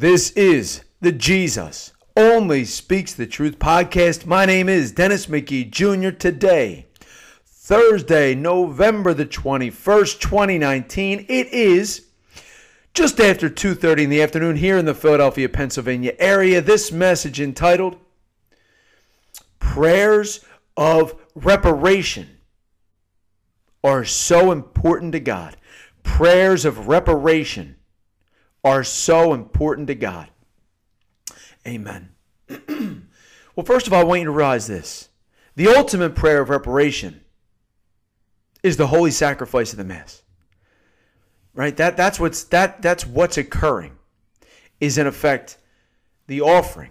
This is the Jesus Only Speaks the Truth podcast. My name is Dennis McGee Jr. Today, Thursday, November the 21st, 2019. It is just after 2:30 in the afternoon here in the Philadelphia, Pennsylvania area. This message entitled Prayers of Reparation are so important to God. Prayers of reparation are so important to God. Amen. well, first of all, I want you to realize this the ultimate prayer of reparation is the holy sacrifice of the Mass. Right? That, that's, what's, that, that's what's occurring, is in effect the offering.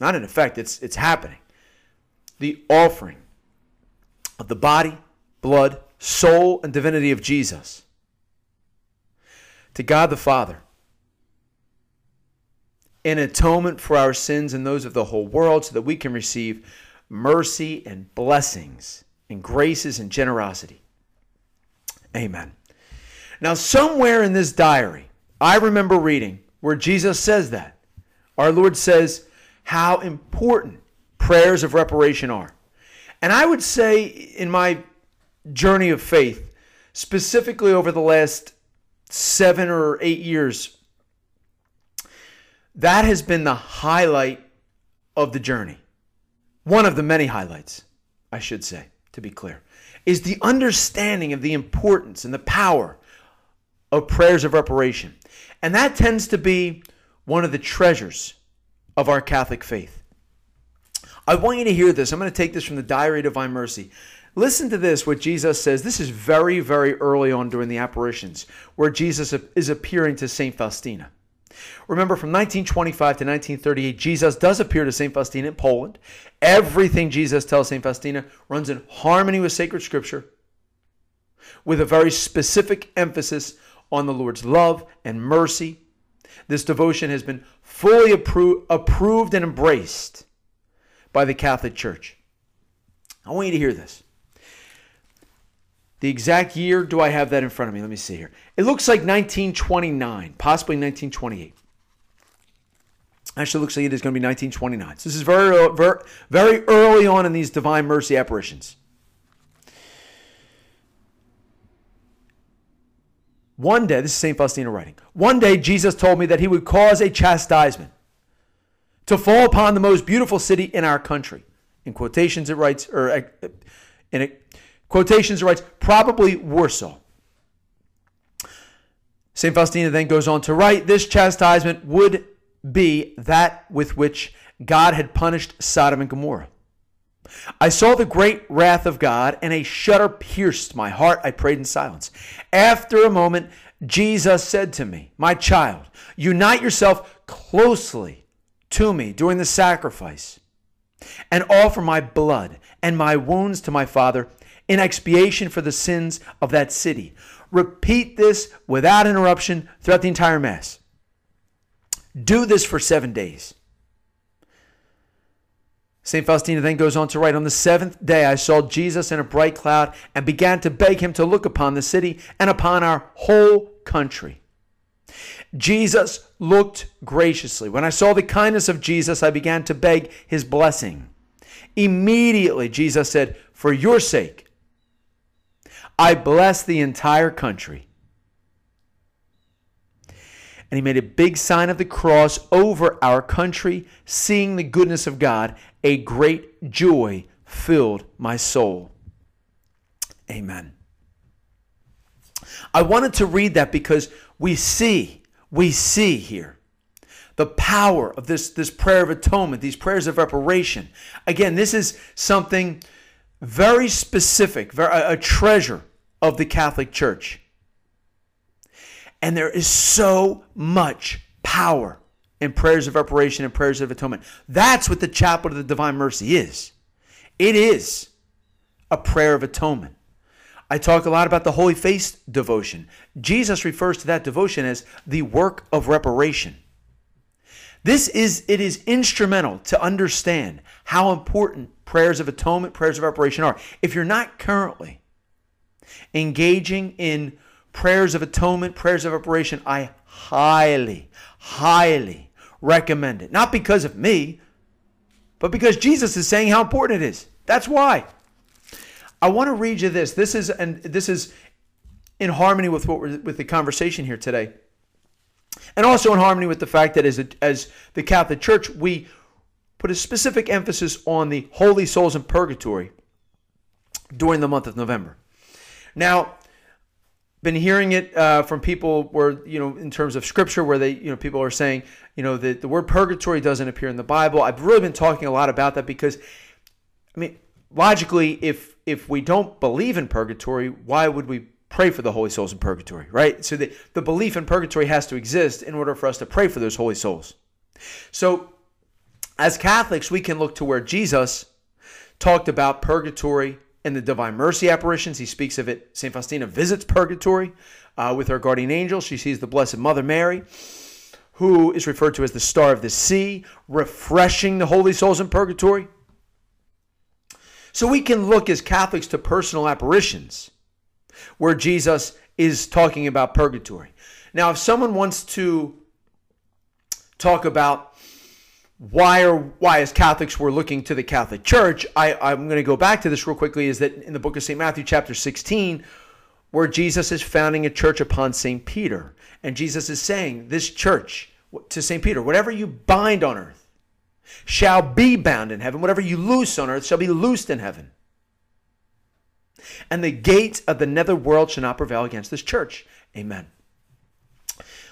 Not in effect, it's, it's happening. The offering of the body, blood, soul, and divinity of Jesus to God the Father in atonement for our sins and those of the whole world so that we can receive mercy and blessings and graces and generosity. Amen. Now, somewhere in this diary, I remember reading where Jesus says that. Our Lord says how important prayers of reparation are. And I would say, in my journey of faith, specifically over the last seven or eight years, that has been the highlight of the journey. One of the many highlights, I should say, to be clear, is the understanding of the importance and the power of prayers of reparation. And that tends to be one of the treasures of our Catholic faith. I want you to hear this. I'm going to take this from the Diary of Divine Mercy. Listen to this, what Jesus says. This is very, very early on during the apparitions, where Jesus is appearing to St. Faustina. Remember, from 1925 to 1938, Jesus does appear to St. Faustina in Poland. Everything Jesus tells St. Faustina runs in harmony with sacred scripture, with a very specific emphasis on the Lord's love and mercy. This devotion has been fully appro- approved and embraced by the Catholic Church. I want you to hear this. The exact year, do I have that in front of me? Let me see here. It looks like 1929, possibly 1928. Actually, looks like it is going to be 1929. So this is very, very, very early on in these Divine Mercy apparitions. One day, this is St. Faustina writing, one day Jesus told me that he would cause a chastisement to fall upon the most beautiful city in our country. In quotations, it writes, or uh, in a, Quotations writes, probably Warsaw. St. Faustina then goes on to write, this chastisement would be that with which God had punished Sodom and Gomorrah. I saw the great wrath of God, and a shudder pierced my heart. I prayed in silence. After a moment, Jesus said to me, My child, unite yourself closely to me during the sacrifice, and offer my blood and my wounds to my Father in expiation for the sins of that city. Repeat this without interruption throughout the entire Mass. Do this for seven days. St. Faustina then goes on to write On the seventh day, I saw Jesus in a bright cloud and began to beg him to look upon the city and upon our whole country. Jesus looked graciously. When I saw the kindness of Jesus, I began to beg his blessing. Immediately, Jesus said, For your sake, I bless the entire country. And he made a big sign of the cross over our country, seeing the goodness of God. A great joy filled my soul. Amen. I wanted to read that because we see, we see here the power of this, this prayer of atonement, these prayers of reparation. Again, this is something very specific, very, a treasure of the Catholic Church. And there is so much power in prayers of reparation and prayers of atonement. That's what the chaplet of the Divine Mercy is. It is a prayer of atonement. I talk a lot about the Holy Face devotion. Jesus refers to that devotion as the work of reparation. This is it is instrumental to understand how important prayers of atonement, prayers of reparation are. If you're not currently engaging in prayers of atonement, prayers of reparation, I highly, highly recommend it. Not because of me, but because Jesus is saying how important it is. That's why. I want to read you this. This is and this is in harmony with what we're, with the conversation here today, and also in harmony with the fact that as a, as the Catholic Church we put a specific emphasis on the holy souls in purgatory during the month of November. Now, been hearing it uh, from people where you know in terms of scripture where they you know people are saying you know that the word purgatory doesn't appear in the bible. I've really been talking a lot about that because i mean logically if if we don't believe in purgatory why would we pray for the holy souls in purgatory right? So the, the belief in purgatory has to exist in order for us to pray for those holy souls. So as catholics we can look to where jesus talked about purgatory and the Divine Mercy apparitions, he speaks of it. St. Faustina visits purgatory uh, with her guardian angel. She sees the Blessed Mother Mary, who is referred to as the star of the sea, refreshing the holy souls in purgatory. So we can look as Catholics to personal apparitions where Jesus is talking about purgatory. Now, if someone wants to talk about why are why as Catholics we're looking to the Catholic Church. I, I'm going to go back to this real quickly. Is that in the book of St. Matthew, chapter 16, where Jesus is founding a church upon St. Peter, and Jesus is saying, "This church to St. Peter, whatever you bind on earth shall be bound in heaven; whatever you loose on earth shall be loosed in heaven." And the gates of the nether world shall not prevail against this church. Amen.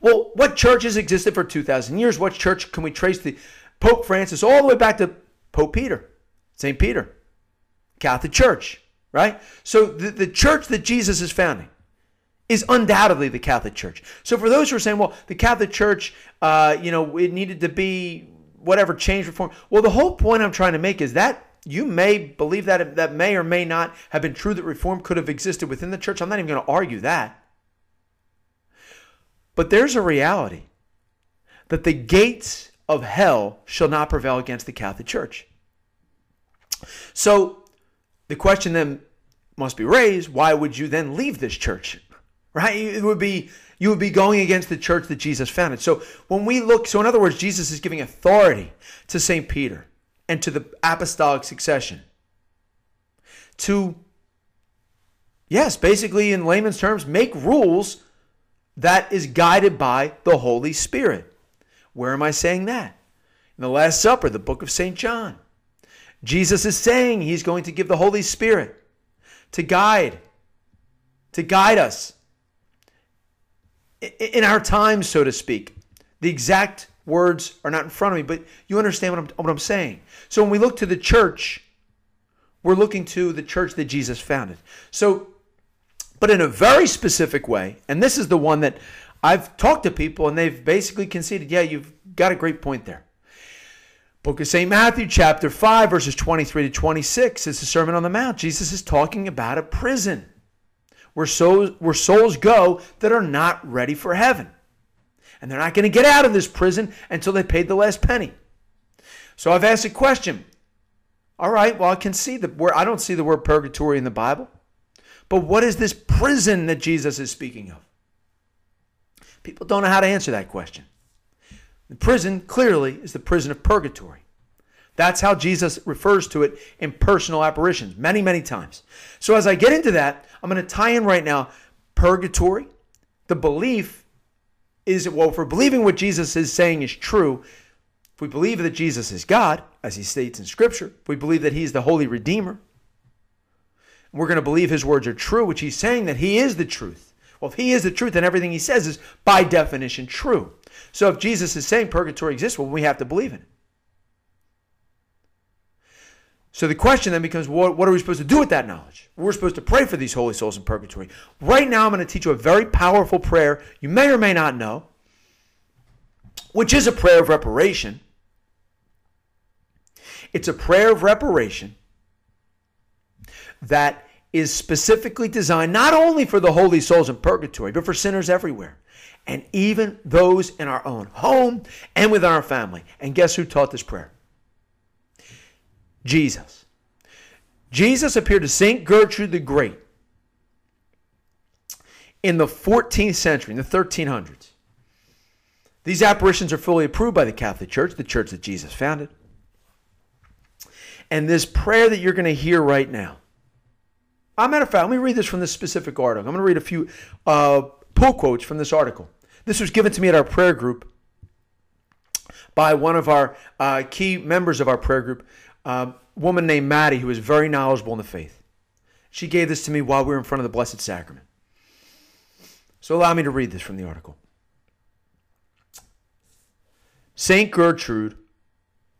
Well, what churches existed for 2,000 years? What church can we trace the Pope Francis, all the way back to Pope Peter, St. Peter, Catholic Church, right? So the, the church that Jesus is founding is undoubtedly the Catholic Church. So for those who are saying, well, the Catholic Church, uh, you know, it needed to be whatever change reform. Well, the whole point I'm trying to make is that you may believe that that may or may not have been true that reform could have existed within the church. I'm not even going to argue that. But there's a reality that the gates of hell shall not prevail against the Catholic Church. So the question then must be raised why would you then leave this church? Right? It would be you would be going against the church that Jesus founded. So when we look, so in other words, Jesus is giving authority to St. Peter and to the apostolic succession to, yes, basically in layman's terms, make rules that is guided by the Holy Spirit. Where am I saying that? In the Last Supper, the book of St. John. Jesus is saying he's going to give the Holy Spirit to guide, to guide us in our times, so to speak. The exact words are not in front of me, but you understand what I'm, what I'm saying. So when we look to the church, we're looking to the church that Jesus founded. So, but in a very specific way, and this is the one that I've talked to people and they've basically conceded, yeah, you've got a great point there. Book of St. Matthew, chapter 5, verses 23 to 26. It's the Sermon on the Mount. Jesus is talking about a prison where souls, where souls go that are not ready for heaven. And they're not going to get out of this prison until they paid the last penny. So I've asked a question. All right, well, I can see the word, I don't see the word purgatory in the Bible. But what is this prison that Jesus is speaking of? People don't know how to answer that question. The prison, clearly, is the prison of purgatory. That's how Jesus refers to it in personal apparitions, many, many times. So, as I get into that, I'm going to tie in right now purgatory. The belief is, well, we're believing what Jesus is saying is true, if we believe that Jesus is God, as he states in Scripture, if we believe that he's the Holy Redeemer, we're going to believe his words are true, which he's saying that he is the truth. Well, if he is the truth, then everything he says is by definition true. So if Jesus is saying purgatory exists, well, we have to believe in it. So the question then becomes what, what are we supposed to do with that knowledge? We're supposed to pray for these holy souls in purgatory. Right now, I'm going to teach you a very powerful prayer you may or may not know, which is a prayer of reparation. It's a prayer of reparation that is specifically designed not only for the holy souls in purgatory, but for sinners everywhere. And even those in our own home and with our family. And guess who taught this prayer? Jesus. Jesus appeared to St. Gertrude the Great in the 14th century, in the 1300s. These apparitions are fully approved by the Catholic Church, the church that Jesus founded. And this prayer that you're going to hear right now, a matter of fact, let me read this from this specific article. I'm going to read a few uh, pull quotes from this article. This was given to me at our prayer group by one of our uh, key members of our prayer group, a woman named Maddie, who is very knowledgeable in the faith. She gave this to me while we were in front of the Blessed Sacrament. So allow me to read this from the article. St. Gertrude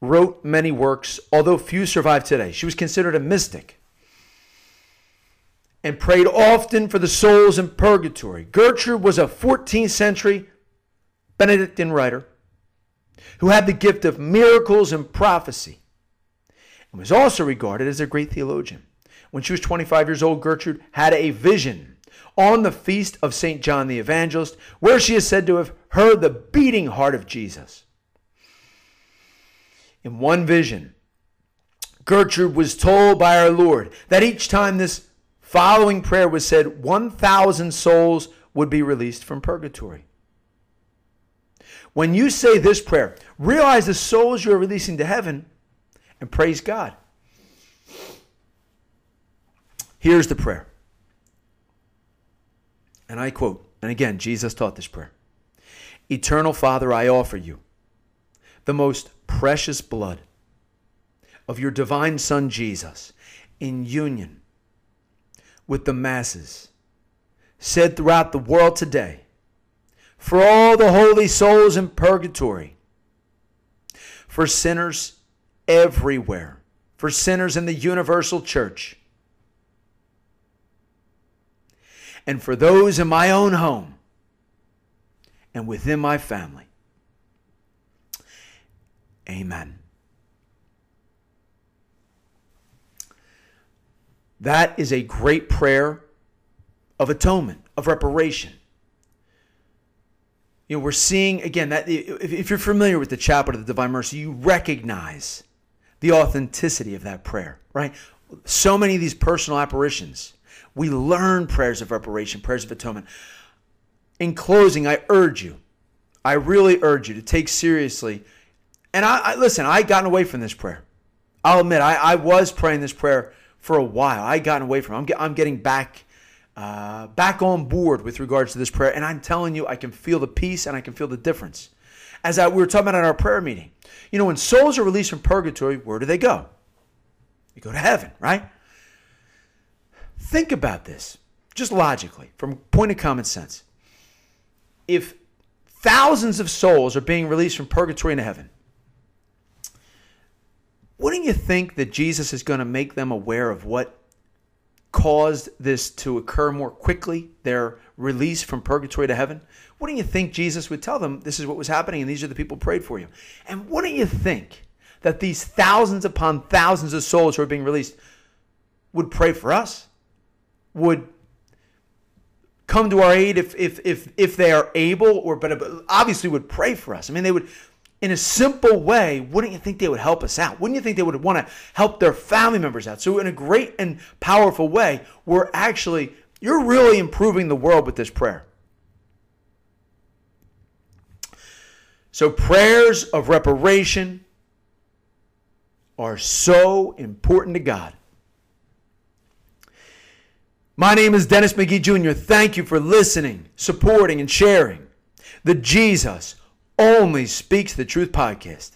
wrote many works, although few survive today. She was considered a mystic and prayed often for the souls in purgatory. Gertrude was a 14th century Benedictine writer who had the gift of miracles and prophecy and was also regarded as a great theologian. When she was 25 years old, Gertrude had a vision on the feast of St. John the Evangelist, where she is said to have heard the beating heart of Jesus. In one vision, Gertrude was told by our Lord that each time this following prayer was said, 1,000 souls would be released from purgatory. When you say this prayer, realize the souls you're releasing to heaven and praise God. Here's the prayer. And I quote, and again, Jesus taught this prayer Eternal Father, I offer you the most precious blood of your divine Son Jesus in union with the masses said throughout the world today for all the holy souls in purgatory, for sinners everywhere, for sinners in the universal church, and for those in my own home and within my family. Amen. That is a great prayer of atonement, of reparation. You know, we're seeing again that if you're familiar with the chaplet of the Divine Mercy, you recognize the authenticity of that prayer, right? So many of these personal apparitions, we learn prayers of reparation, prayers of atonement. In closing, I urge you, I really urge you to take seriously and I, I listen, I gotten away from this prayer. I'll admit, I, I was praying this prayer for a while. I gotten away from it. I'm, get, I'm getting back uh, back on board with regards to this prayer. And I'm telling you, I can feel the peace and I can feel the difference. As I, we were talking about in our prayer meeting, you know, when souls are released from purgatory, where do they go? They go to heaven, right? Think about this, just logically, from point of common sense. If thousands of souls are being released from purgatory into heaven, wouldn't you think that Jesus is going to make them aware of what caused this to occur more quickly, their release from purgatory to heaven? Wouldn't you think Jesus would tell them this is what was happening and these are the people prayed for you? And wouldn't you think that these thousands upon thousands of souls who are being released would pray for us? Would come to our aid if if if if they are able or but obviously would pray for us. I mean they would in a simple way, wouldn't you think they would help us out? Wouldn't you think they would want to help their family members out? So, in a great and powerful way, we're actually, you're really improving the world with this prayer. So, prayers of reparation are so important to God. My name is Dennis McGee Jr. Thank you for listening, supporting, and sharing the Jesus only Speaks the Truth podcast.